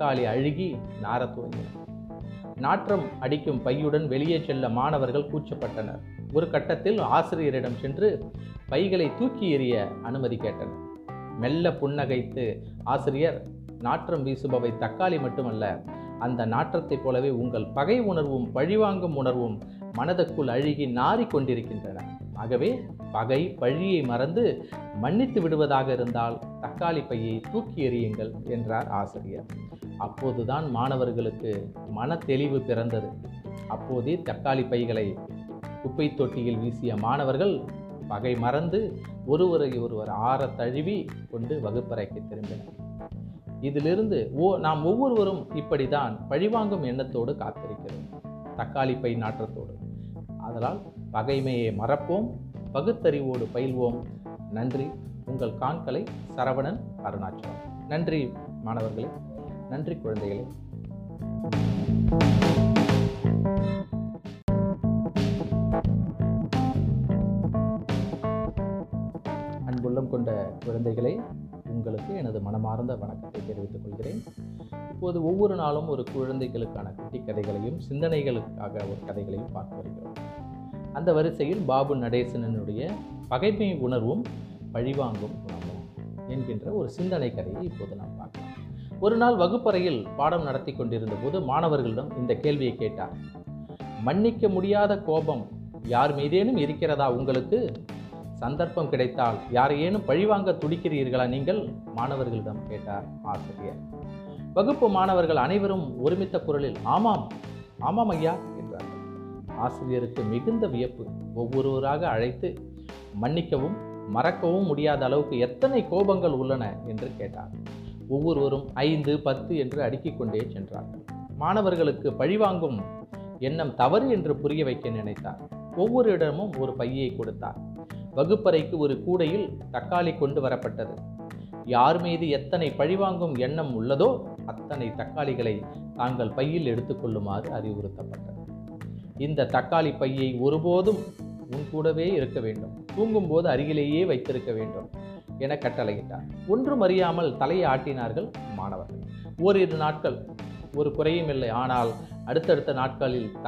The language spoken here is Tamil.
தக்காளி அழுகி நாரத் துவங்கின நாற்றம் அடிக்கும் பையுடன் வெளியே செல்ல மாணவர்கள் கூச்சப்பட்டனர். ஒரு கட்டத்தில் ஆசிரியரிடம் சென்று பைகளை தூக்கி எறிய அனுமதி கேட்டனர். மெல்ல புன்னகைத்து ஆசிரியர் நாற்றம் வீசுபவை தக்காளி மட்டுமல்ல அந்த நாற்றத்தைப் போலவே உங்கள் பகை உணர்வும் பழிவாங்கும் உணர்வும் மனதுக்குள் அழுகி நாறிக் கொண்டிருக்கின்றன. ஆகவே பகை பழியை மறந்து மன்னித்து விடுவதாக இருந்தால் தக்காளி பையை தூக்கி எறியுங்கள் என்றார் ஆசிரியர். அப்போதுதான் மாணவர்களுக்கு மன தெளிவு பிறந்தது. அப்போதே தக்காளி பைகளை குப்பை தொட்டியில் வீசிய மாணவர்கள் பகை மறந்து ஒருவரை ஒருவர் ஆற தழுவி கொண்டு வகுப்பறைக்கு திரும்பினர். இதிலிருந்து ஓ நாம் ஒவ்வொருவரும் இப்படிதான் பழிவாங்கும் எண்ணத்தோடு காத்திருக்கிறோம். தக்காளி பை நாற்றத்தோடு. அதனால் பகைமையை மறப்போம் பகுத்தறிவோடு பயில்வோம். நன்றி. உங்கள் காண்களை சரவணன் அருணாச்சலம். நன்றி மாணவர்களே. நன்றி குழந்தைகளே. அன்புள்ளம் கொண்ட குழந்தைகளை உங்களுக்கு எனது மனமார்ந்த வணக்கத்தை தெரிவித்துக் கொள்கிறேன். இப்போது ஒவ்வொரு நாளும் ஒரு குழந்தைகளுக்கான குட்டி கதைகளையும் சிந்தனைகளுக்காக ஒரு கதைகளையும் பார்த்து வருகிறோம். அந்த வரிசையில் பாபு நடேசனனுடைய பகைமை உணர்வும் பழிவாங்கும் உணர்வும் என்கின்ற ஒரு சிந்தனை கதையை இப்போது நாம் பார்க்கலாம். ஒரு நாள் வகுப்பறையில் பாடம் நடத்தி கொண்டிருந்த போது மாணவர்களிடம் இந்த கேள்வியை கேட்டார். மன்னிக்க முடியாத கோபம் யார் மீதேனும் இருக்கிறதா உங்களுக்கு? சந்தர்ப்பம் கிடைத்தால் யாரையேனும் பழிவாங்க துடிக்கிறீர்களா நீங்கள்? மாணவர்களிடம் கேட்டார் ஆசிரியர். வகுப்பு மாணவர்கள் அனைவரும் ஒருமித்த குரலில் ஆமாம் ஆமாம் ஐயா என்றார்கள். ஆசிரியருக்கு மிகுந்த வியப்பு ஒவ்வொருவராக அழைத்து மன்னிக்கவும் மறக்கவும் முடியாத அளவுக்கு எத்தனை கோபங்கள் உள்ளன? என்று கேட்டார். ஒவ்வொருவரும் ஐந்து பத்து என்று அடுக்கிக் கொண்டே சென்றார்கள். மாணவர்களுக்கு பழிவாங்கும் எண்ணம் தவறு என்று புரிய வைக்க நினைத்தார். ஒவ்வொரு இடமும் ஒரு பையை கொடுத்தார். வகுப்பறைக்கு ஒரு கூடையில் தக்காளி கொண்டு வரப்பட்டது. யார் மீது எத்தனை பழிவாங்கும் எண்ணம் உள்ளதோ அத்தனை தக்காளிகளை தாங்கள் பையில் எடுத்துக்கொள்ளுமாறு அறிவுறுத்தப்பட்டது. இந்த தக்காளி பையை ஒருபோதும் உன் கூடவே இருக்க வேண்டும். தூங்கும்போது அருகிலேயே வைத்திருக்க வேண்டும் என கட்டளையிட்டார். ஒன்றும் அறியாமல் தலையை ஆட்டினார்கள் மாணவர்கள். ஓரிரு நாட்கள் ஒரு குறையும் இல்லை. ஆனால் அடுத்தடுத்த நாட்களில்